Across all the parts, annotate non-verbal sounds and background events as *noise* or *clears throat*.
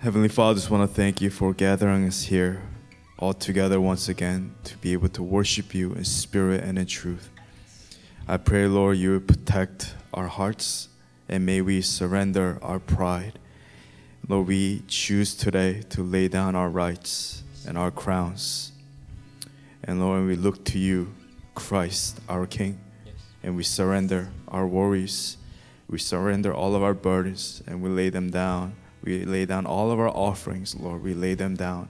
Heavenly Father, I just want to thank you for gathering us here all together once again to be able to worship you in spirit and in truth. I pray, Lord, you protect our hearts and may we surrender our pride. Lord, we choose today to lay down our rights and our crowns. And Lord, we look to you, Christ, our King, and we surrender our worries. We surrender all of our burdens and we lay them down. We lay down all of our offerings, Lord. We lay them down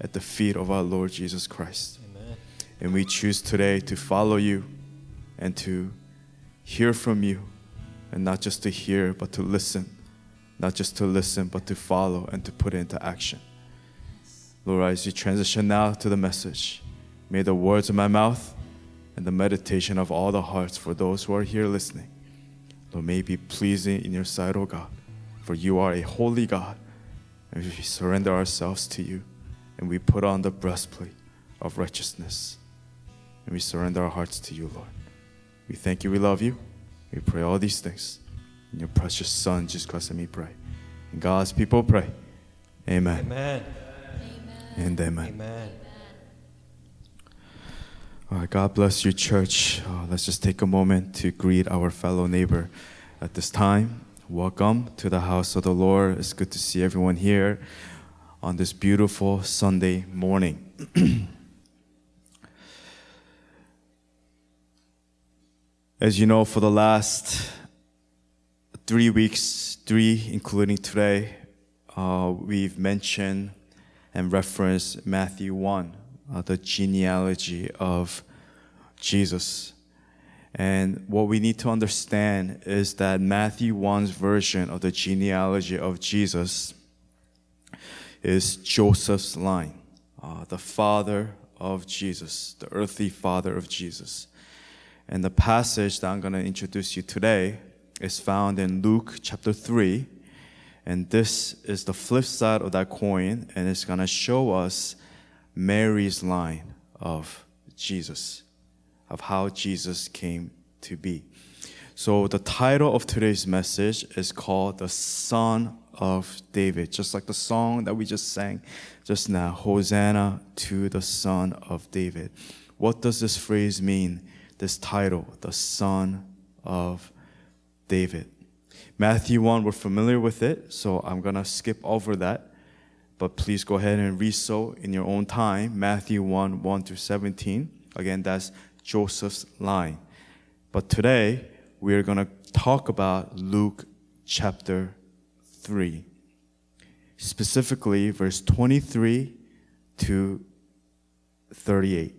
at the feet of our Lord Jesus Christ. Amen. And we choose today to follow you and to hear from you. And not just to hear, but to listen. Not just to listen, but to follow and to put into action. Lord, as you transition now to the message, may the words of my mouth and the meditation of all the hearts for those who are here listening, Lord, may be pleasing in your sight, O God. For you are a holy God. And we surrender ourselves to you and we put on the breastplate of righteousness. And we surrender our hearts to you, Lord. We thank you, we love you. We pray all these things. In your precious Son, Jesus Christ, and we pray. And God's people pray. Amen. Amen. And amen. Amen. All right, God bless you, church. Uh, let's just take a moment to greet our fellow neighbor at this time. Welcome to the house of the Lord. It's good to see everyone here on this beautiful Sunday morning. *clears throat* As you know, for the last three weeks, three including today, uh, we've mentioned and referenced Matthew 1, uh, the genealogy of Jesus. And what we need to understand is that Matthew 1's version of the genealogy of Jesus is Joseph's line, uh, the father of Jesus, the earthly father of Jesus. And the passage that I'm going to introduce you today is found in Luke chapter 3. And this is the flip side of that coin, and it's going to show us Mary's line of Jesus, of how Jesus came to be. So, the title of today's message is called The Son of David, just like the song that we just sang just now Hosanna to the Son of David. What does this phrase mean? This title, The Son of David. Matthew 1, we're familiar with it, so I'm going to skip over that. But please go ahead and read so in your own time. Matthew 1, 1 through 17. Again, that's Joseph's line. But today, we're going to talk about Luke chapter 3. Specifically, verse 23 to 38.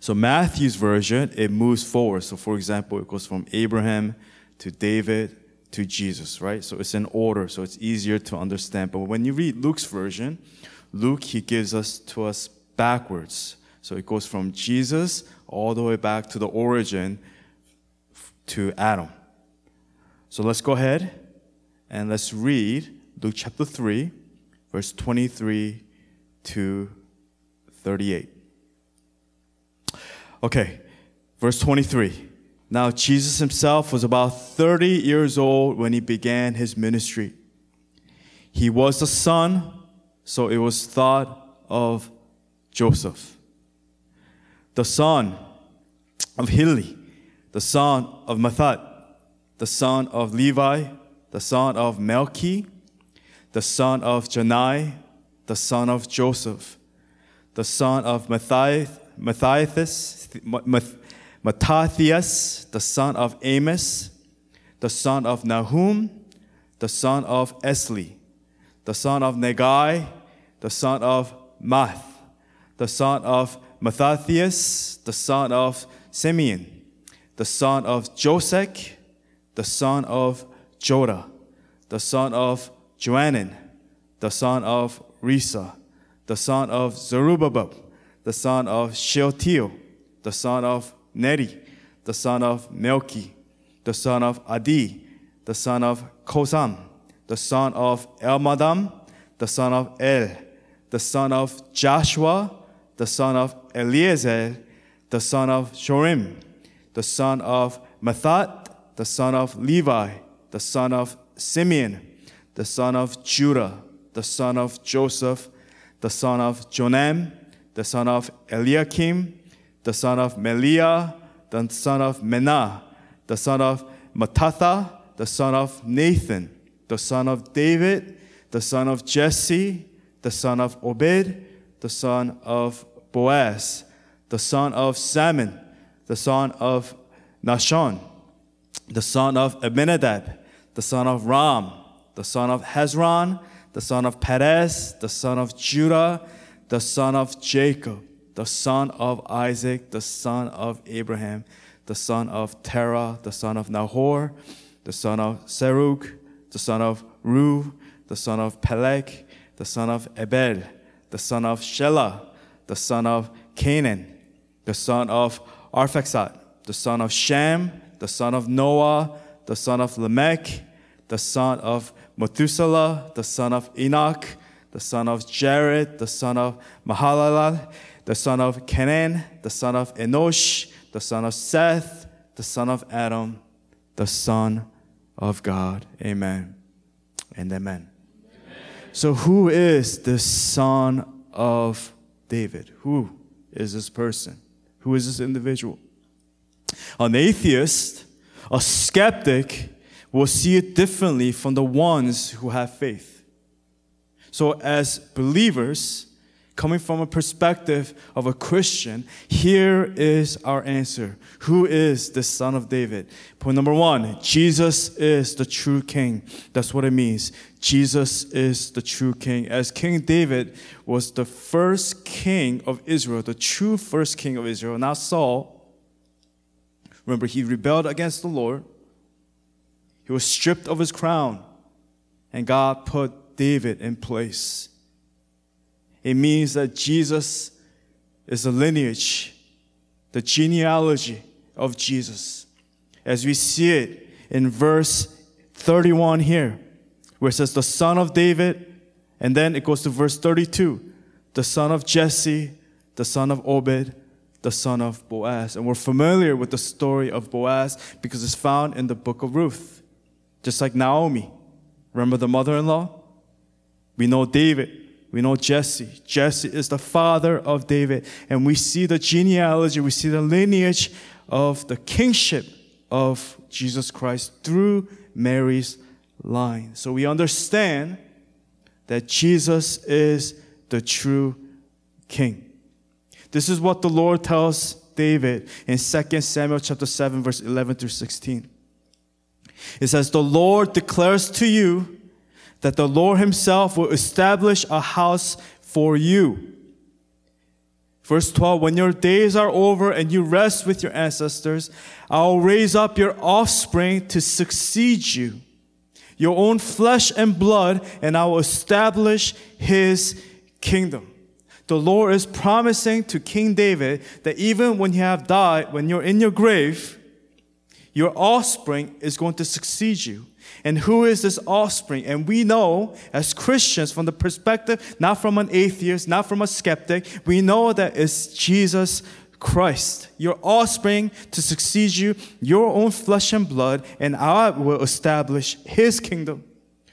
So Matthew's version, it moves forward. So for example, it goes from Abraham to David to Jesus, right? So it's in order, so it's easier to understand. But when you read Luke's version, Luke, he gives us to us backwards. So it goes from Jesus all the way back to the origin to Adam. So let's go ahead and let's read Luke chapter 3, verse 23 to 38. Okay, verse 23. Now, Jesus himself was about 30 years old when he began his ministry. He was the son, so it was thought of Joseph, the son of Heli, the son of Matthat, the son of Levi, the son of Melchi, the son of Jannai, the son of Joseph, the son of Matthias, Mattathias, the son of Amos, the son of Nahum, the son of Esli, the son of Negai, the son of Math, the son of Mattathias, the son of Simeon, the son of Josek, the son of Joda, the son of Joanan, the son of Rhesa, the son of Zerubbabel, the son of Shealtiel, the son of Neri, the son of Melchi, the son of Addi, the son of Cosam, the son of Elmadam, the son of El, the son of Joshua, the son of Eliezer, the son of Shorim, the son of Matthat, the son of Levi, the son of Simeon, the son of Judah, the son of Joseph, the son of Jonam, the son of Eliakim, the son of Meliah, the son of Menna, the son of Mattatha, the son of Nathan, the son of David, the son of Jesse, the son of Obed, the son of Boaz, the son of Salmon, the son of Nahshon, the son of Amminadab, the son of Ram, the son of Hezron, the son of Perez, the son of Judah, the son of Jacob, the son of Isaac, the son of Abraham, the son of Terah, the son of Nahor, the son of Serug, the son of Reu, the son of Peleg, the son of Ebed, the son of Shelah, the son of Canaan, the son of Arphaxad, the son of Shem, the son of Noah, the son of Lamech, the son of Methuselah, the son of Enoch, the son of Jared, the son of Mahalalel, the son of Kenan, the son of Enosh, the son of Seth, the son of Adam, the son of God. Amen and amen. So, who is the son of David? Who is this person? Who is this individual? An atheist, a skeptic, will see it differently from the ones who have faith. So, as believers, coming from a perspective of a Christian, here is our answer. Who is the Son of David? Point number one Jesus is the true King. That's what it means. Jesus is the true King. As King David was the first king of Israel, the true first king of Israel, not Saul. Remember, he rebelled against the Lord. He was stripped of his crown, and God put David in place. It means that Jesus is the lineage, the genealogy of Jesus. As we see it in verse 31 here, where it says, the son of David, and then it goes to verse 32, the son of Jesse, the son of Obed, the son of Boaz. And we're familiar with the story of Boaz because it's found in the book of Ruth. Just like Naomi. Remember the mother in law? We know David we know Jesse. Jesse is the father of David. And we see the genealogy, we see the lineage of the kingship of Jesus Christ through Mary's line. So we understand that Jesus is the true king. This is what the Lord tells David in 2 Samuel chapter 7 verse 11 through 16. It says, "The Lord declares to you that the Lord Himself will establish a house for you. Verse 12 When your days are over and you rest with your ancestors, I'll raise up your offspring to succeed you, your own flesh and blood, and I will establish His kingdom. The Lord is promising to King David that even when you have died, when you're in your grave, your offspring is going to succeed you. And who is this offspring? And we know as Christians, from the perspective, not from an atheist, not from a skeptic, we know that it's Jesus Christ, your offspring to succeed you, your own flesh and blood, and I will establish his kingdom.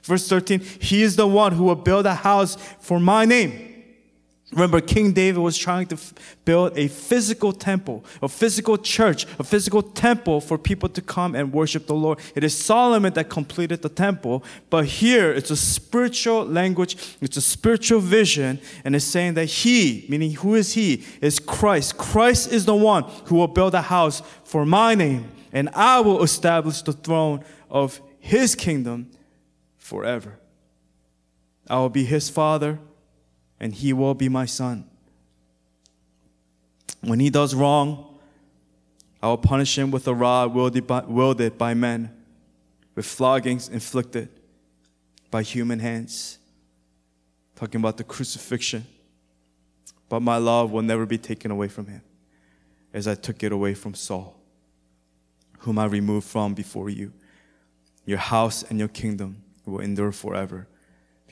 Verse 13, he is the one who will build a house for my name Remember, King David was trying to f- build a physical temple, a physical church, a physical temple for people to come and worship the Lord. It is Solomon that completed the temple, but here it's a spiritual language, it's a spiritual vision, and it's saying that He, meaning who is He, is Christ. Christ is the one who will build a house for my name, and I will establish the throne of His kingdom forever. I will be His father and he will be my son. When he does wrong, I will punish him with a rod wielded by, wielded by men, with floggings inflicted by human hands. Talking about the crucifixion. But my love will never be taken away from him, as I took it away from Saul, whom I removed from before you. Your house and your kingdom will endure forever.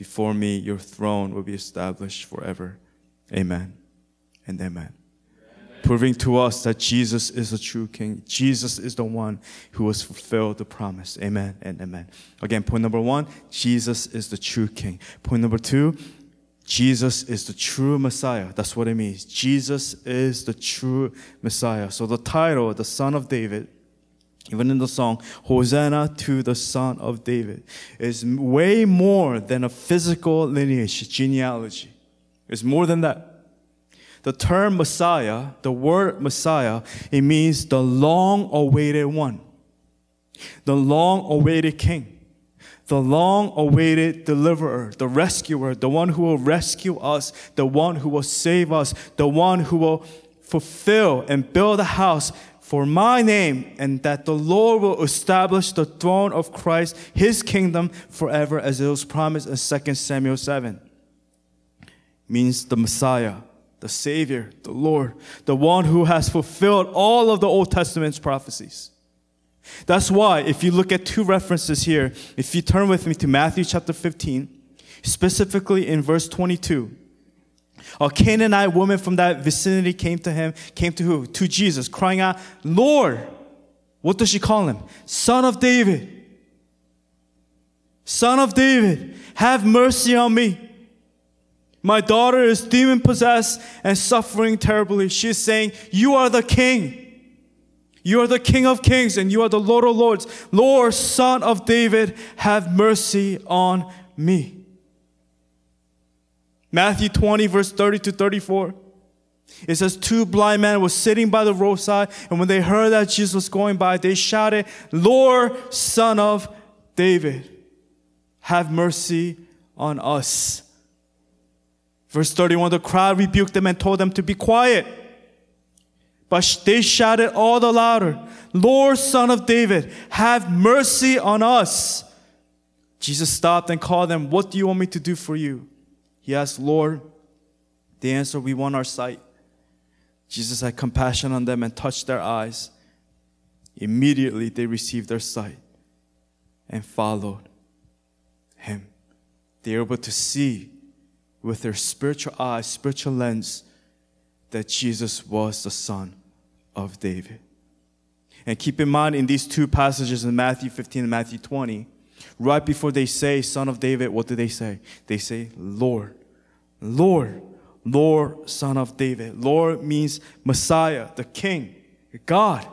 Before me, your throne will be established forever. Amen and amen. amen. proving to us that Jesus is the true King. Jesus is the one who has fulfilled the promise. Amen and amen. Again, point number one Jesus is the true King. Point number two Jesus is the true Messiah. That's what it means. Jesus is the true Messiah. So the title, the Son of David, even in the song, Hosanna to the Son of David, is way more than a physical lineage, genealogy. It's more than that. The term Messiah, the word Messiah, it means the long awaited one, the long awaited king, the long awaited deliverer, the rescuer, the one who will rescue us, the one who will save us, the one who will fulfill and build a house for my name, and that the Lord will establish the throne of Christ, his kingdom forever, as it was promised in 2 Samuel 7. Means the Messiah the Savior, the Lord, the one who has fulfilled all of the Old Testament's prophecies. That's why, if you look at two references here, if you turn with me to Matthew chapter 15, specifically in verse 22, a Canaanite woman from that vicinity came to him, came to who? To Jesus, crying out, Lord, what does she call him? Son of David. Son of David, have mercy on me. My daughter is demon possessed and suffering terribly. She's saying, You are the king. You are the king of kings and you are the Lord of lords. Lord, son of David, have mercy on me. Matthew 20, verse 30 to 34. It says, Two blind men were sitting by the roadside, and when they heard that Jesus was going by, they shouted, Lord, son of David, have mercy on us. Verse 31 the crowd rebuked them and told them to be quiet. But they shouted all the louder, Lord, son of David, have mercy on us. Jesus stopped and called them, What do you want me to do for you? He asked, Lord. They answer, We want our sight. Jesus had compassion on them and touched their eyes. Immediately they received their sight and followed him. They were able to see with their spiritual eyes, spiritual lens, that Jesus was the Son of David. And keep in mind in these two passages in Matthew 15 and Matthew 20, right before they say Son of David, what do they say? They say, Lord, Lord, Lord, Son of David. Lord means Messiah, the King, God,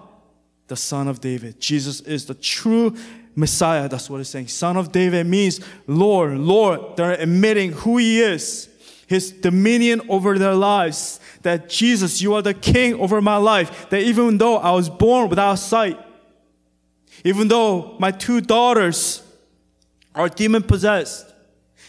the Son of David. Jesus is the true Messiah. That's what it's saying. Son of David means Lord, Lord. They're admitting who He is, His dominion over their lives. That Jesus, you are the King over my life. That even though I was born without sight, even though my two daughters are demon possessed,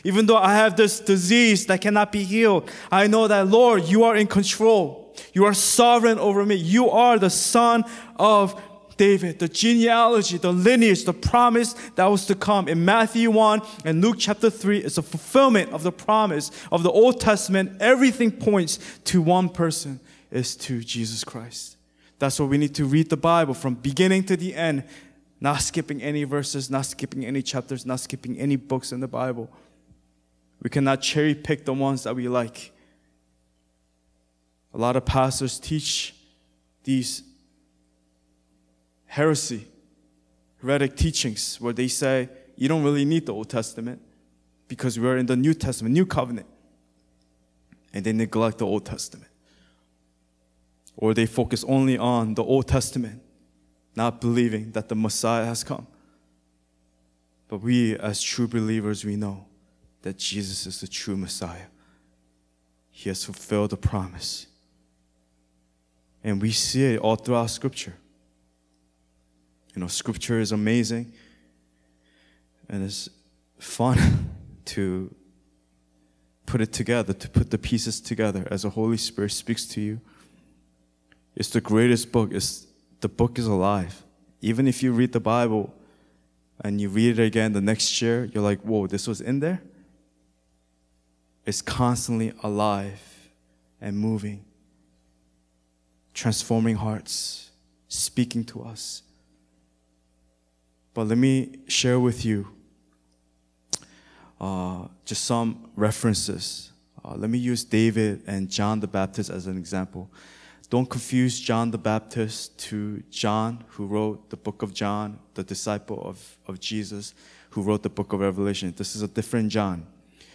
even though I have this disease that cannot be healed, I know that Lord, you are in control. You are sovereign over me. You are the Son of David, the genealogy, the lineage, the promise that was to come. In Matthew 1 and Luke chapter 3, is a fulfillment of the promise of the Old Testament. Everything points to one person, is to Jesus Christ. That's why we need to read the Bible from beginning to the end, not skipping any verses, not skipping any chapters, not skipping any books in the Bible. We cannot cherry pick the ones that we like. A lot of pastors teach these heresy, heretic teachings where they say you don't really need the Old Testament because we're in the New Testament, New Covenant. And they neglect the Old Testament. Or they focus only on the Old Testament, not believing that the Messiah has come. But we, as true believers, we know that Jesus is the true Messiah. He has fulfilled the promise. And we see it all throughout Scripture. You know, scripture is amazing and it's fun *laughs* to put it together, to put the pieces together as the Holy Spirit speaks to you. It's the greatest book. It's, the book is alive. Even if you read the Bible and you read it again the next year, you're like, whoa, this was in there? It's constantly alive and moving, transforming hearts, speaking to us. But let me share with you uh, just some references. Uh, let me use David and John the Baptist as an example. Don't confuse John the Baptist to John, who wrote the book of John, the disciple of, of Jesus, who wrote the book of Revelation. This is a different John.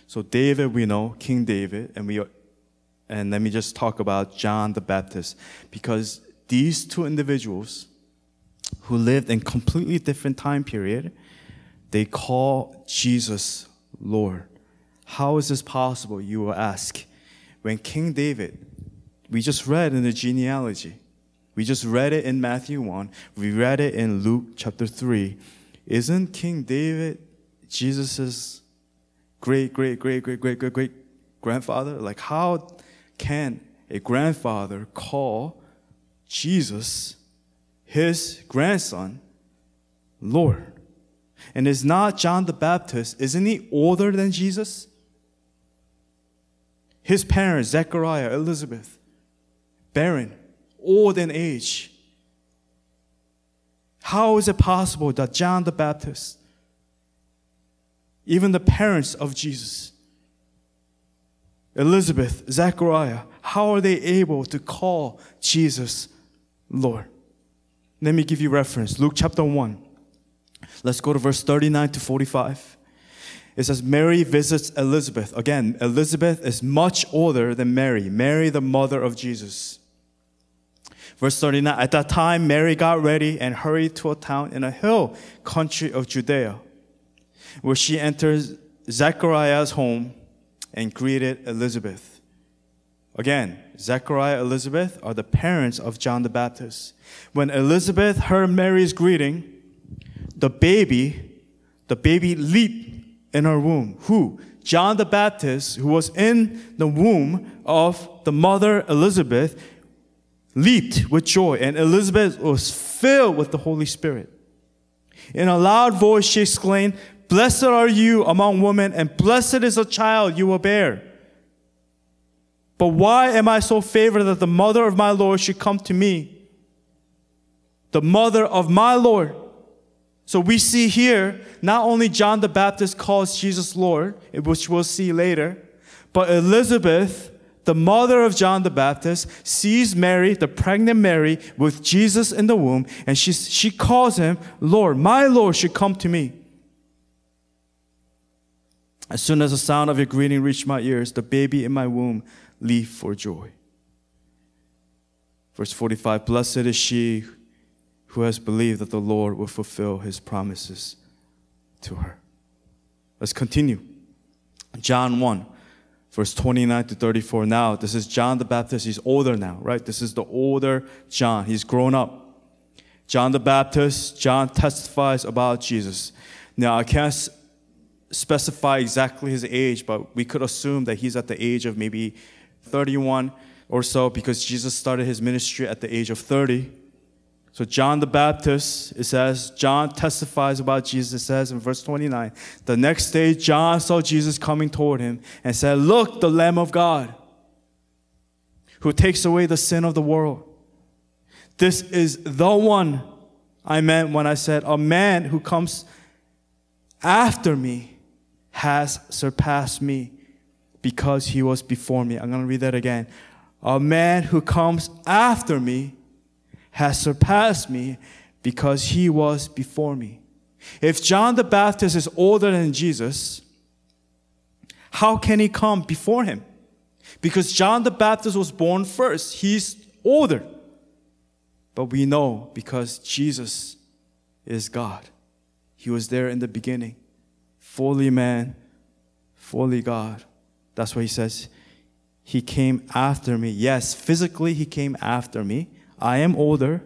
So David, we know, King David, and we and let me just talk about John the Baptist because these two individuals who lived in completely different time period, they call Jesus Lord. How is this possible, you will ask? When King David, we just read in the genealogy, we just read it in Matthew 1, we read it in Luke chapter 3. Isn't King David Jesus' great, great, great, great, great, great, great grandfather? Like, how can a grandfather call Jesus, his grandson, Lord? And is not John the Baptist, isn't he older than Jesus? His parents, Zechariah, Elizabeth, barren, old in age. How is it possible that John the Baptist, even the parents of Jesus, Elizabeth, Zechariah, how are they able to call Jesus Lord? Let me give you reference. Luke chapter 1. Let's go to verse 39 to 45. It says, Mary visits Elizabeth. Again, Elizabeth is much older than Mary, Mary, the mother of Jesus. Verse 39 At that time, Mary got ready and hurried to a town in a hill country of Judea, where she entered Zechariah's home and greeted Elizabeth. Again, Zechariah and Elizabeth are the parents of John the Baptist. When Elizabeth heard Mary's greeting, the baby, the baby leaped in her womb. Who? John the Baptist, who was in the womb of the mother Elizabeth, leaped with joy, and Elizabeth was filled with the Holy Spirit. In a loud voice, she exclaimed, Blessed are you among women, and blessed is the child you will bear. But why am I so favored that the mother of my Lord should come to me? The mother of my Lord. So we see here, not only John the Baptist calls Jesus Lord, which we'll see later, but Elizabeth, the mother of John the Baptist, sees Mary, the pregnant Mary, with Jesus in the womb, and she, she calls him Lord. My Lord should come to me. As soon as the sound of your greeting reached my ears, the baby in my womb leaped for joy. Verse 45 Blessed is she who has believed that the Lord will fulfill his promises to her. Let's continue. John 1, verse 29 to 34. Now, this is John the Baptist. He's older now, right? This is the older John. He's grown up. John the Baptist, John testifies about Jesus. Now, I can't specify exactly his age, but we could assume that he's at the age of maybe 31 or so because Jesus started his ministry at the age of 30. So, John the Baptist, it says, John testifies about Jesus. It says in verse 29 The next day, John saw Jesus coming toward him and said, Look, the Lamb of God who takes away the sin of the world. This is the one I meant when I said, A man who comes after me has surpassed me because he was before me. I'm going to read that again. A man who comes after me has surpassed me because he was before me. If John the Baptist is older than Jesus, how can he come before him? Because John the Baptist was born first, he's older. But we know because Jesus is God. He was there in the beginning fully man, fully God. That's why he says, He came after me. Yes, physically, He came after me. I am older,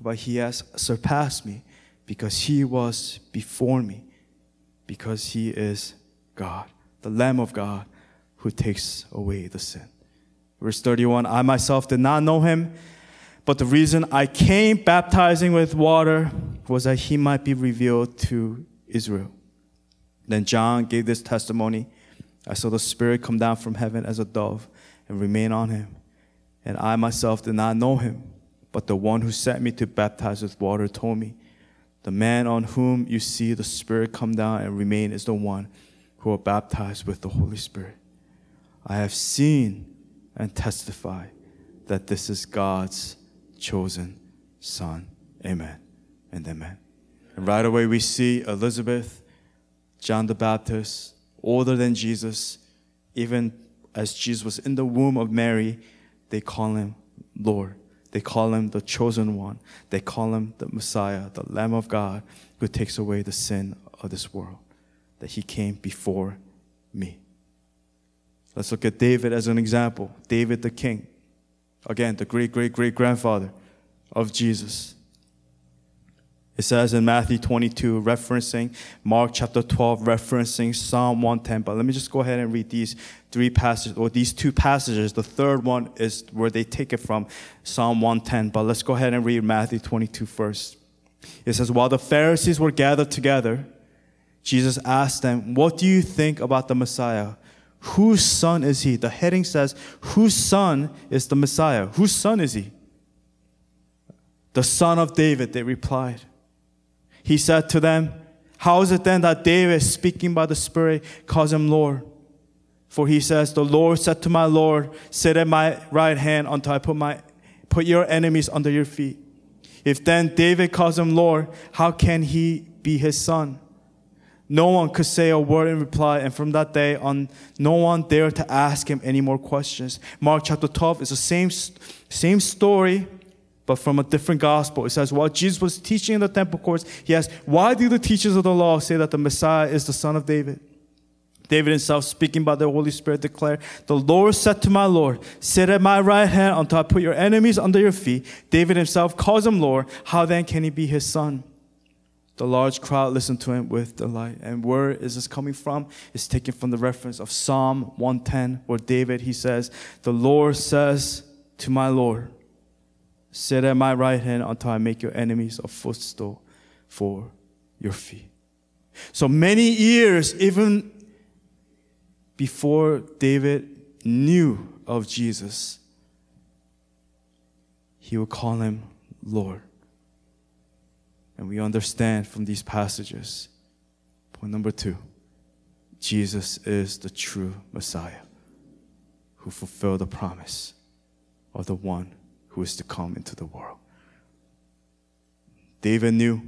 but He has surpassed me because He was before me, because He is God, the Lamb of God who takes away the sin. Verse 31 I myself did not know Him. But the reason I came baptizing with water was that he might be revealed to Israel. Then John gave this testimony I saw the Spirit come down from heaven as a dove and remain on him. And I myself did not know him, but the one who sent me to baptize with water told me, The man on whom you see the Spirit come down and remain is the one who will baptize with the Holy Spirit. I have seen and testified that this is God's chosen son. Amen and amen. And right away we see Elizabeth, John the Baptist, older than Jesus, even as Jesus was in the womb of Mary, they call him Lord. They call him the chosen one. They call him the Messiah, the Lamb of God who takes away the sin of this world. That he came before me. Let's look at David as an example. David the king. Again, the great great great grandfather of Jesus. It says in Matthew 22, referencing Mark chapter 12, referencing Psalm 110. But let me just go ahead and read these three passages, or these two passages. The third one is where they take it from, Psalm 110. But let's go ahead and read Matthew 22 first. It says, While the Pharisees were gathered together, Jesus asked them, What do you think about the Messiah? Whose son is he? The heading says, Whose son is the Messiah? Whose son is he? The son of David, they replied. He said to them, How is it then that David, speaking by the Spirit, calls him Lord? For he says, The Lord said to my Lord, Sit at my right hand until I put, my, put your enemies under your feet. If then David calls him Lord, how can he be his son? No one could say a word in reply, and from that day on, no one dared to ask him any more questions. Mark chapter 12 is the same, same story, but from a different gospel. It says, while Jesus was teaching in the temple courts, he asked, Why do the teachers of the law say that the Messiah is the son of David? David himself, speaking by the Holy Spirit, declared, The Lord said to my Lord, Sit at my right hand until I put your enemies under your feet. David himself calls him Lord. How then can he be his son? The large crowd listened to him with delight. And where is this coming from? It's taken from the reference of Psalm 110, where David, he says, The Lord says to my Lord, Sit at my right hand until I make your enemies a footstool for your feet. So many years, even before David knew of Jesus, he would call him Lord. And we understand from these passages. Point number two Jesus is the true Messiah who fulfilled the promise of the one who is to come into the world. David knew,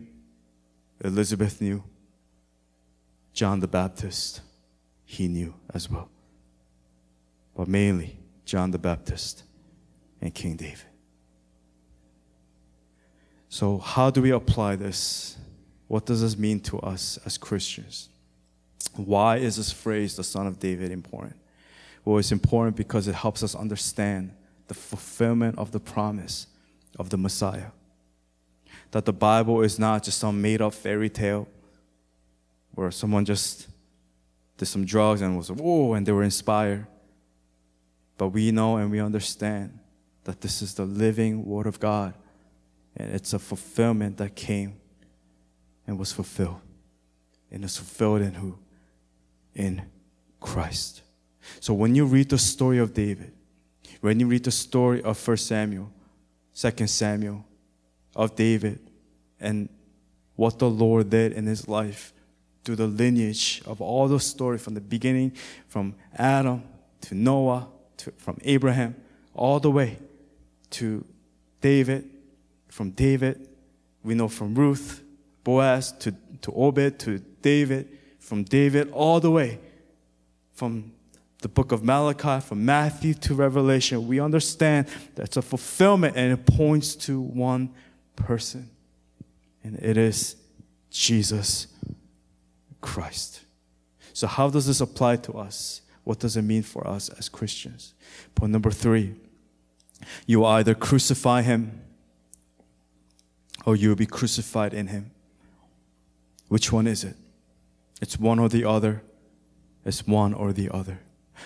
Elizabeth knew, John the Baptist, he knew as well. But mainly, John the Baptist and King David. So, how do we apply this? What does this mean to us as Christians? Why is this phrase, the Son of David, important? Well, it's important because it helps us understand the fulfillment of the promise of the Messiah. That the Bible is not just some made up fairy tale where someone just did some drugs and was, whoa, and they were inspired. But we know and we understand that this is the living Word of God. And it's a fulfillment that came and was fulfilled. And it's fulfilled in who? In Christ. So when you read the story of David, when you read the story of 1 Samuel, 2 Samuel, of David, and what the Lord did in his life through the lineage of all those stories from the beginning, from Adam to Noah, to, from Abraham, all the way to David, from David, we know from Ruth, Boaz to, to Obed to David, from David all the way from the book of Malachi, from Matthew to Revelation, we understand that it's a fulfillment and it points to one person. And it is Jesus Christ. So, how does this apply to us? What does it mean for us as Christians? Point number three you either crucify him or you will be crucified in him. Which one is it? It's one or the other. It's one or the other.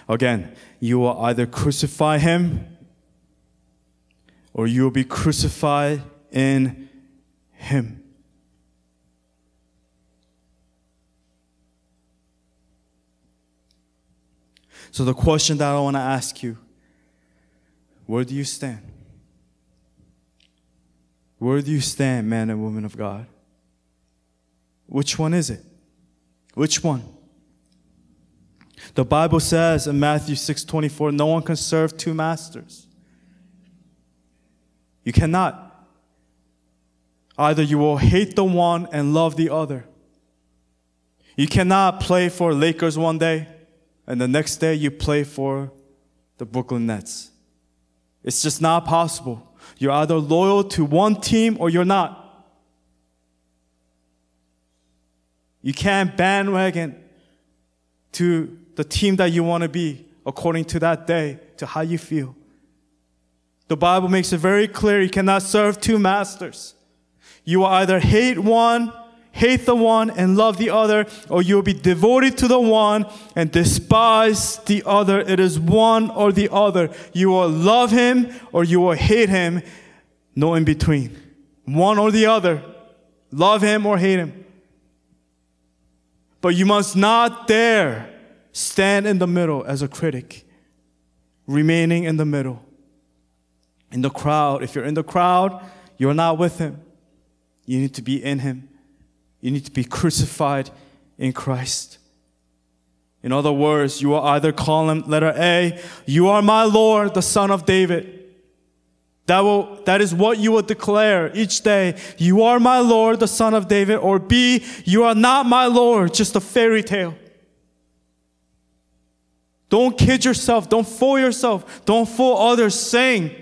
Again, you will either crucify him or you will be crucified in him. So, the question that I want to ask you where do you stand? Where do you stand, man and woman of God? Which one is it? Which one? The Bible says in Matthew 6:24, no one can serve two masters. You cannot. Either you will hate the one and love the other. You cannot play for Lakers one day and the next day you play for the Brooklyn Nets. It's just not possible. You're either loyal to one team or you're not. You can't bandwagon to the team that you want to be according to that day, to how you feel. The Bible makes it very clear you cannot serve two masters. You will either hate one, hate the one, and love the other, or you will be devoted to the one and despise the other. It is one or the other. You will love him or you will hate him, no in between. One or the other. Love him or hate him. But you must not dare stand in the middle as a critic, remaining in the middle. In the crowd, if you're in the crowd, you're not with him. You need to be in Him. You need to be crucified in Christ. In other words, you are either him letter A, you are my Lord, the son of David. That will, that is what you will declare each day. You are my Lord, the son of David. Or B, you are not my Lord, just a fairy tale. Don't kid yourself. Don't fool yourself. Don't fool others saying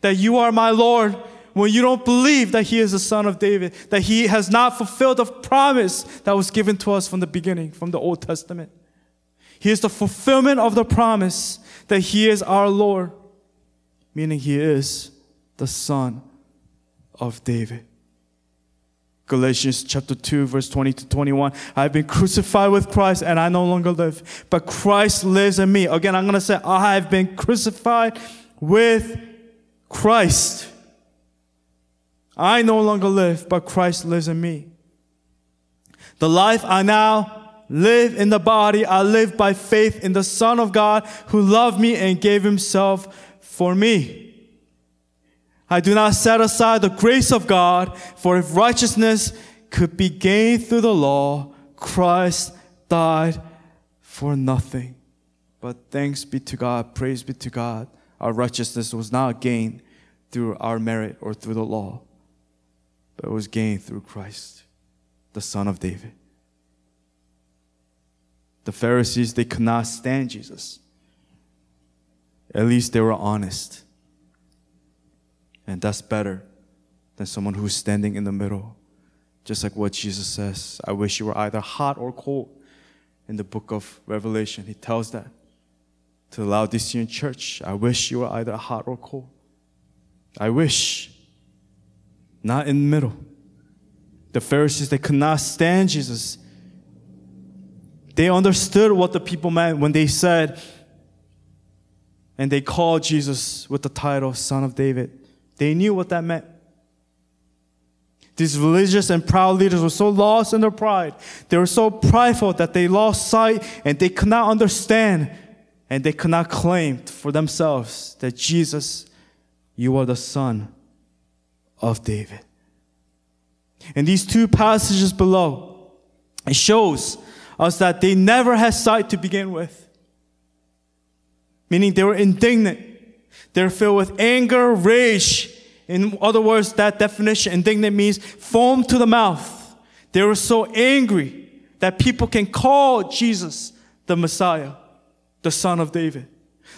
that you are my Lord when you don't believe that he is the son of David, that he has not fulfilled the promise that was given to us from the beginning, from the Old Testament. He is the fulfillment of the promise that he is our Lord, meaning he is the son of David. Galatians chapter 2, verse 20 to 21. I've been crucified with Christ and I no longer live, but Christ lives in me. Again, I'm going to say, I have been crucified with Christ. I no longer live, but Christ lives in me. The life I now live in the body, I live by faith in the Son of God who loved me and gave himself for me. I do not set aside the grace of God, for if righteousness could be gained through the law, Christ died for nothing. But thanks be to God, praise be to God, our righteousness was not gained through our merit or through the law but it was gained through Christ, the Son of David. The Pharisees, they could not stand Jesus. At least they were honest. And that's better than someone who's standing in the middle. Just like what Jesus says I wish you were either hot or cold. In the book of Revelation, he tells that to the Laodicean church. I wish you were either hot or cold. I wish not in the middle. The Pharisees, they could not stand Jesus. They understood what the people meant when they said, and they called Jesus with the title Son of David. They knew what that meant. These religious and proud leaders were so lost in their pride. They were so prideful that they lost sight and they could not understand and they could not claim for themselves that Jesus, you are the Son of David. In these two passages below, it shows us that they never had sight to begin with. Meaning they were indignant. They're filled with anger, rage. In other words, that definition, indignant means foam to the mouth. They were so angry that people can call Jesus the Messiah, the Son of David.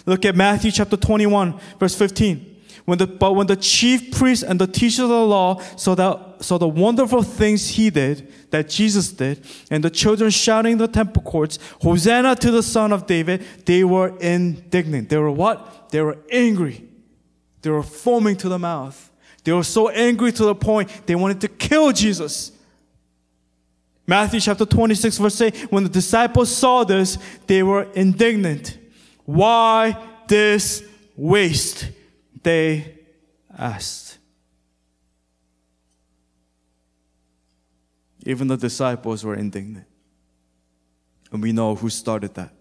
Look at Matthew chapter 21, verse 15. When the, but when the chief priests and the teachers of the law saw, that, saw the wonderful things he did, that Jesus did, and the children shouting in the temple courts, Hosanna to the Son of David, they were indignant. They were what? They were angry. They were foaming to the mouth. They were so angry to the point they wanted to kill Jesus. Matthew chapter 26, verse 8 When the disciples saw this, they were indignant. Why this waste? they asked. Even the disciples were indignant. And we know who started that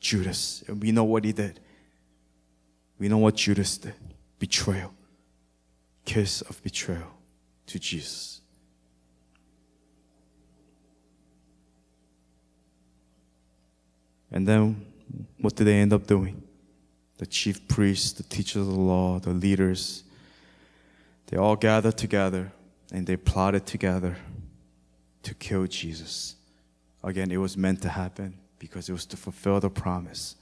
Judas. And we know what he did. We know what Judas did betrayal, kiss of betrayal to Jesus. And then what did they end up doing? the chief priests, the teachers of the law, the leaders, They all gathered together and they plotted together to kill Jesus. Again, it was meant to happen because it was to fulfill the promise,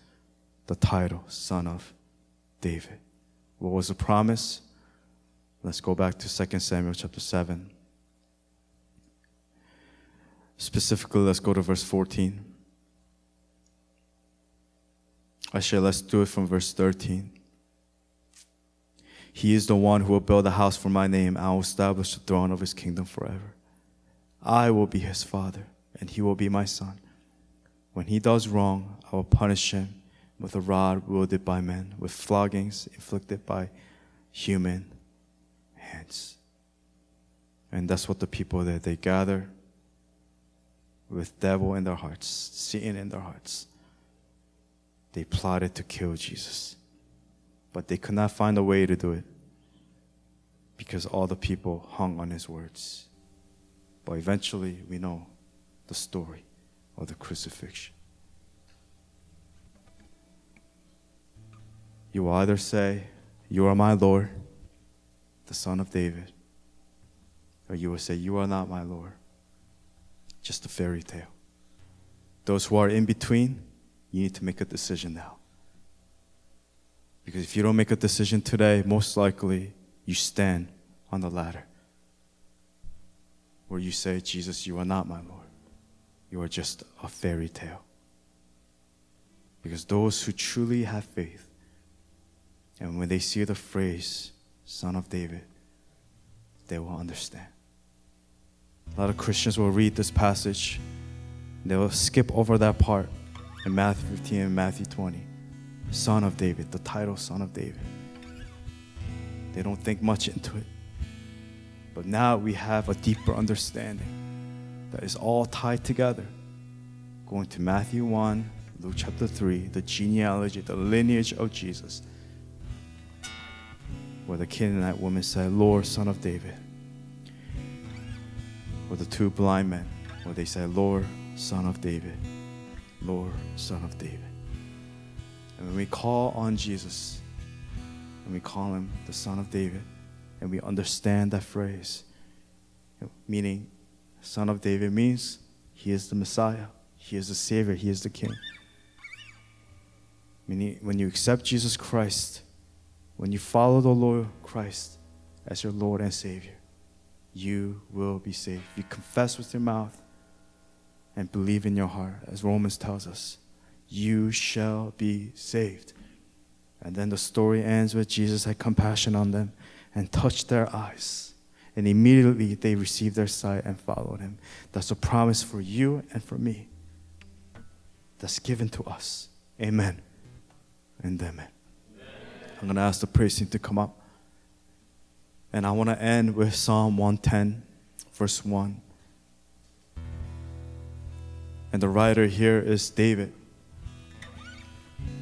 the title, Son of David. What was the promise? Let's go back to 2 Samuel chapter 7. Specifically, let's go to verse 14. Actually, let's do it from verse 13. He is the one who will build a house for my name. I will establish the throne of his kingdom forever. I will be his father, and he will be my son. When he does wrong, I will punish him with a rod wielded by men, with floggings inflicted by human hands. And that's what the people that They gather with devil in their hearts, sin in their hearts. They plotted to kill Jesus. But they could not find a way to do it because all the people hung on his words. But eventually, we know the story of the crucifixion. You will either say, You are my Lord, the Son of David, or you will say, You are not my Lord, just a fairy tale. Those who are in between, you need to make a decision now. Because if you don't make a decision today, most likely you stand on the ladder where you say, Jesus, you are not my Lord. You are just a fairy tale. Because those who truly have faith, and when they see the phrase, Son of David, they will understand. A lot of Christians will read this passage, they will skip over that part in Matthew 15 and Matthew 20. Son of David, the title Son of David. They don't think much into it. But now we have a deeper understanding that is all tied together. Going to Matthew 1, Luke chapter 3, the genealogy, the lineage of Jesus. Where the Canaanite woman said, Lord, son of David. Or the two blind men, where they said, Lord, son of David. Lord, son of David. And when we call on Jesus, and we call him the son of David, and we understand that phrase, meaning son of David means he is the Messiah, he is the Savior, he is the King. Meaning, when you accept Jesus Christ, when you follow the Lord Christ as your Lord and Savior, you will be saved. You confess with your mouth and believe in your heart, as Romans tells us, you shall be saved. And then the story ends with Jesus had compassion on them and touched their eyes. And immediately they received their sight and followed him. That's a promise for you and for me. That's given to us. Amen. And amen. I'm going to ask the praise team to come up. And I want to end with Psalm 110, verse 1. And the writer here is David.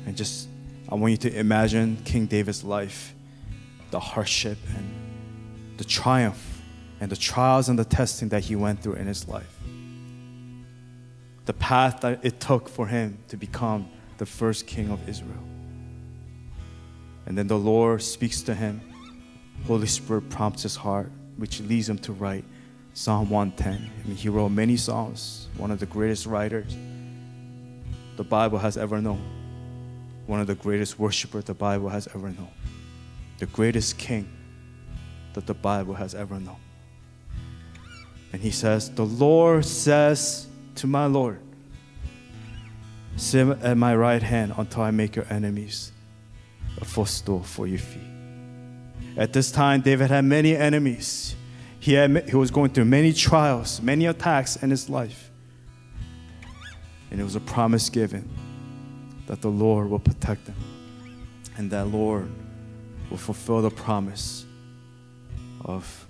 And just, I want you to imagine King David's life, the hardship and the triumph and the trials and the testing that he went through in his life. The path that it took for him to become the first king of Israel. And then the Lord speaks to him. Holy Spirit prompts his heart, which leads him to write Psalm 110. I mean, he wrote many songs, one of the greatest writers the Bible has ever known, one of the greatest worshipers the Bible has ever known, the greatest king that the Bible has ever known. And he says, The Lord says to my Lord, Sit at my right hand until I make your enemies a footstool for your feet. At this time, David had many enemies. He, had, he was going through many trials, many attacks in his life. And it was a promise given that the Lord will protect him and that Lord will fulfill the promise of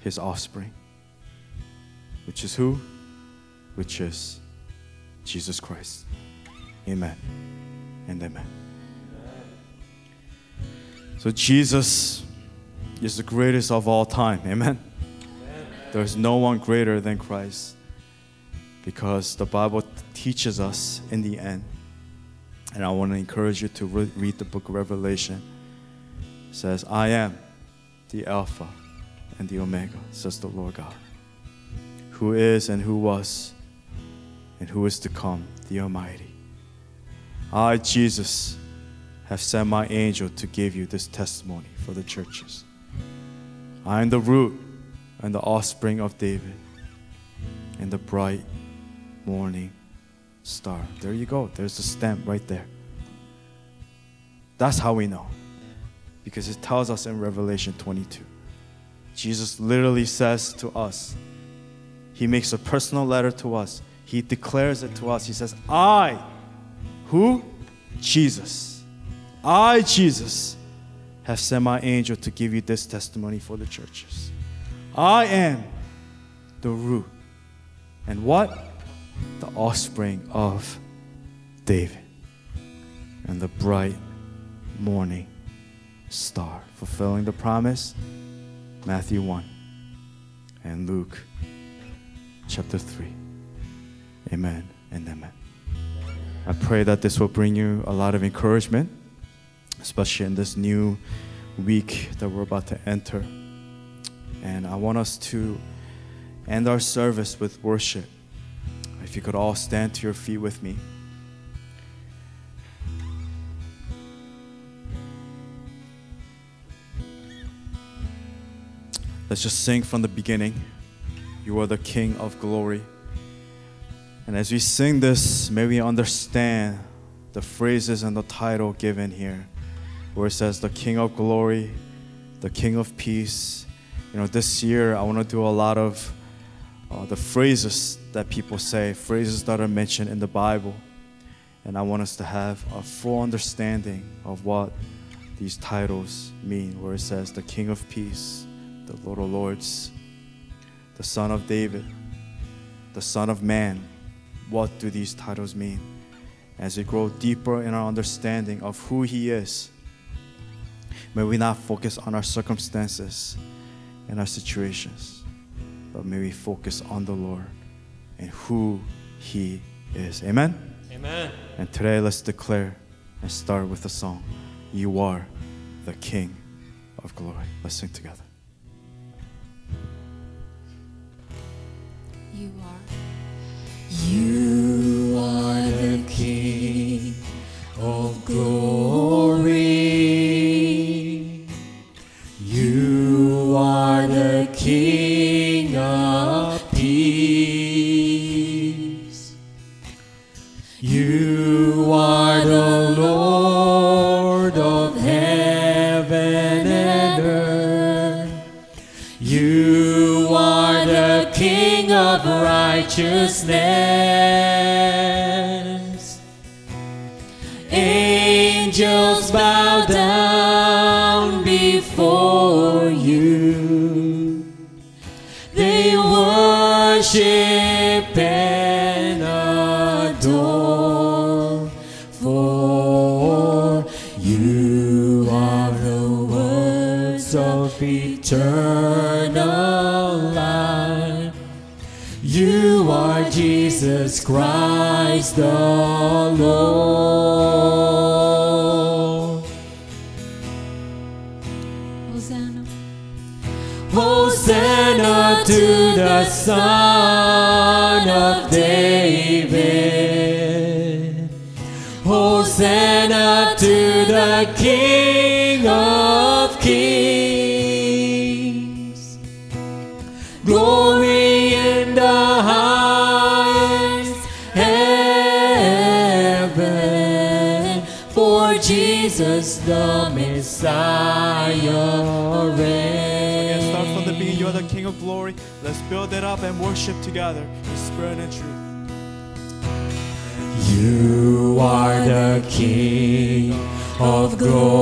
his offspring, which is who? Which is Jesus Christ. Amen and amen. So, Jesus is the greatest of all time. Amen. There's no one greater than Christ because the Bible teaches us in the end. And I want to encourage you to re- read the book of Revelation. says, I am the Alpha and the Omega, says the Lord God, who is and who was and who is to come, the Almighty. I, Jesus, have sent my angel to give you this testimony for the churches. I am the root and the offspring of David and the bright morning star. There you go. There's the stamp right there. That's how we know. Because it tells us in Revelation 22. Jesus literally says to us, He makes a personal letter to us. He declares it to us. He says, I, who? Jesus. I, Jesus, have sent my angel to give you this testimony for the churches. I am the root. And what? The offspring of David. And the bright morning star. Fulfilling the promise, Matthew 1 and Luke chapter 3. Amen and amen. I pray that this will bring you a lot of encouragement, especially in this new week that we're about to enter. And I want us to end our service with worship. If you could all stand to your feet with me. Let's just sing from the beginning. You are the King of glory. And as we sing this, may we understand the phrases and the title given here, where it says, The King of glory, the King of peace. You know, this year I want to do a lot of uh, the phrases that people say, phrases that are mentioned in the Bible. And I want us to have a full understanding of what these titles mean, where it says, The King of peace the Lord of Lords, the Son of David, the Son of Man. What do these titles mean? As we grow deeper in our understanding of who He is, may we not focus on our circumstances and our situations, but may we focus on the Lord and who He is. Amen? Amen. And today, let's declare and start with a song You are the King of glory. Let's sing together. You are. You are the King of glory. Righteousness. Angels bow down before you. They worship Christ the Lord. Hosanna. Hosanna to the Son of David. The Messiah start from the beginning. You are the King of glory. Let's build it up and worship together in spirit and truth. You are the King of glory.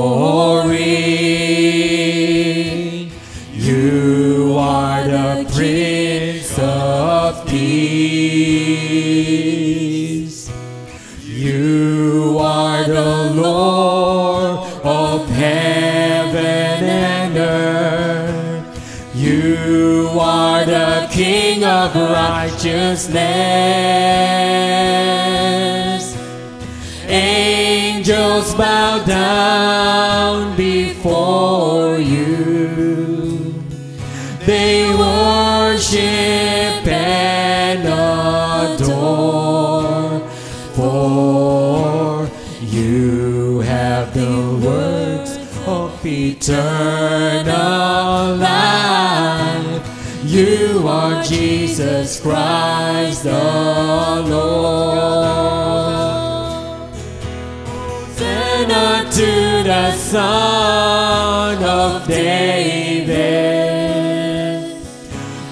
Righteousness. Angels bow down before you. They worship and adore. For you have the words of eternal life. You are Jesus Christ Son of David.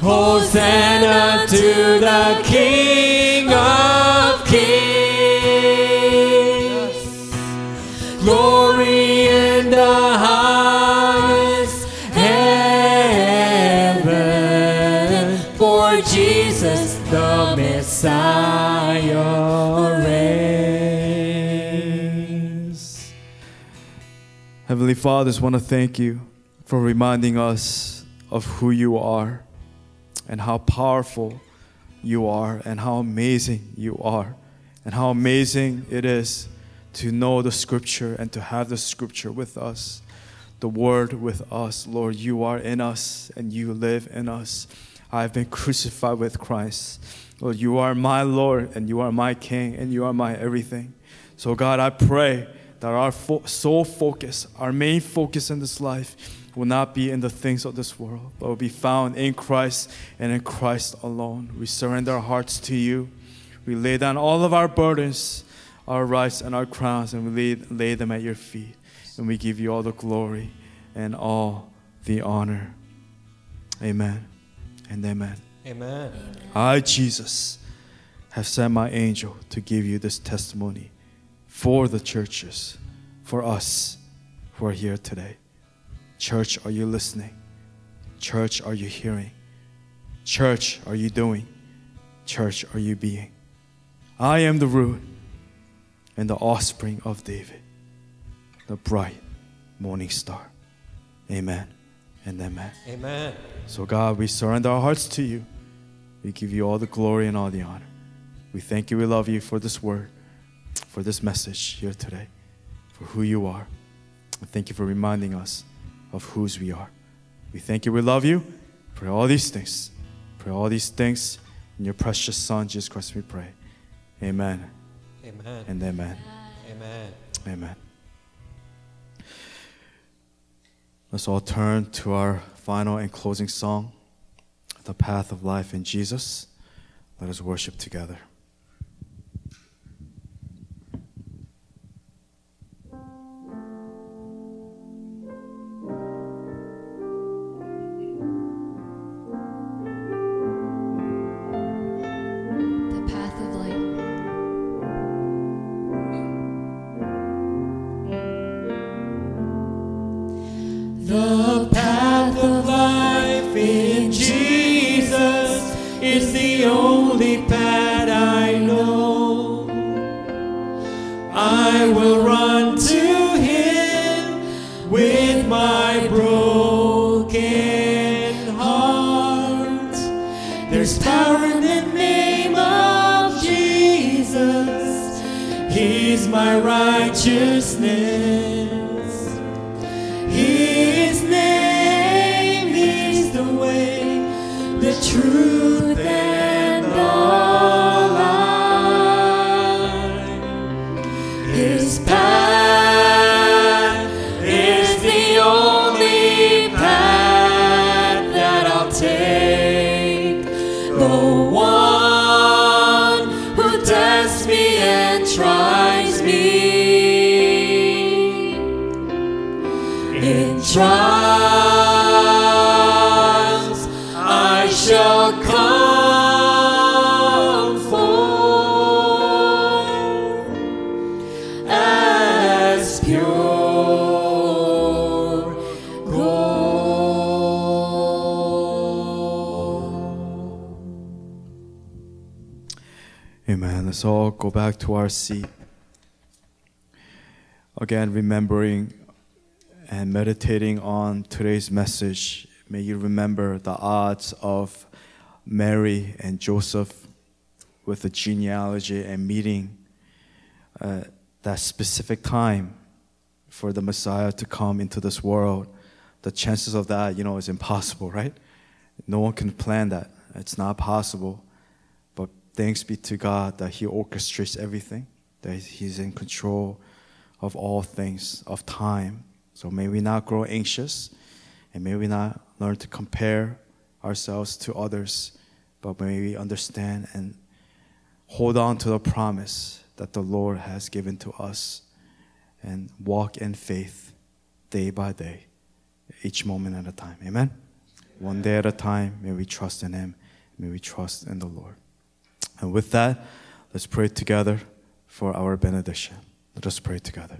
Hosanna to the King of Kings. Glory in the highest heaven. For Jesus the Messiah reigns. Heavenly Father, I just want to thank you for reminding us of who you are and how powerful you are and how amazing you are and how amazing it is to know the scripture and to have the scripture with us, the word with us. Lord, you are in us and you live in us. I have been crucified with Christ. Lord, you are my Lord and you are my King and you are my everything. So, God, I pray that our fo- sole focus, our main focus in this life, will not be in the things of this world, but will be found in Christ and in Christ alone. We surrender our hearts to you. We lay down all of our burdens, our rights, and our crowns, and we lay, lay them at your feet. And we give you all the glory and all the honor. Amen and amen. Amen. I, Jesus, have sent my angel to give you this testimony for the churches, for us who are here today. Church, are you listening? Church, are you hearing? Church, are you doing? Church, are you being? I am the root and the offspring of David, the bright morning star. Amen and amen. Amen. So, God, we surrender our hearts to you. We give you all the glory and all the honor. We thank you, we love you for this word, for this message here today, for who you are. And thank you for reminding us of whose we are. We thank you, we love you. Pray all these things, Pray all these things, in your precious Son, Jesus Christ, we pray. Amen Amen. and amen. Amen. Amen. Let's all turn to our final and closing song, The Path of Life in Jesus. Let us worship together. Go back to our seat. Again, remembering and meditating on today's message, may you remember the odds of Mary and Joseph with the genealogy and meeting uh, that specific time for the Messiah to come into this world, the chances of that, you know, is impossible, right? No one can plan that. It's not possible. Thanks be to God that He orchestrates everything, that He's in control of all things, of time. So may we not grow anxious, and may we not learn to compare ourselves to others, but may we understand and hold on to the promise that the Lord has given to us and walk in faith day by day, each moment at a time. Amen? One day at a time, may we trust in Him. May we trust in the Lord. And with that, let's pray together for our benediction. Let us pray together.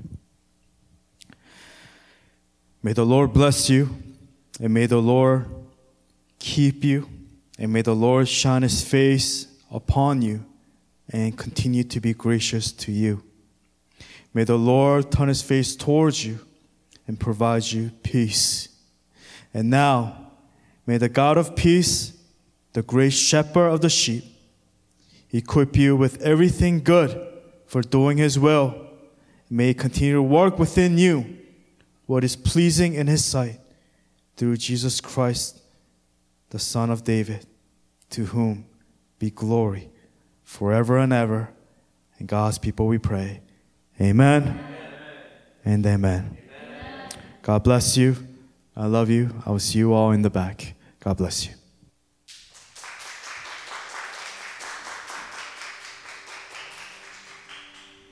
May the Lord bless you, and may the Lord keep you, and may the Lord shine his face upon you and continue to be gracious to you. May the Lord turn his face towards you and provide you peace. And now, may the God of peace, the great shepherd of the sheep, equip you with everything good for doing his will. May he continue to work within you what is pleasing in his sight through Jesus Christ, the Son of David, to whom be glory forever and ever. And God's people we pray. Amen, amen. and amen. amen. God bless you. I love you. I will see you all in the back. God bless you.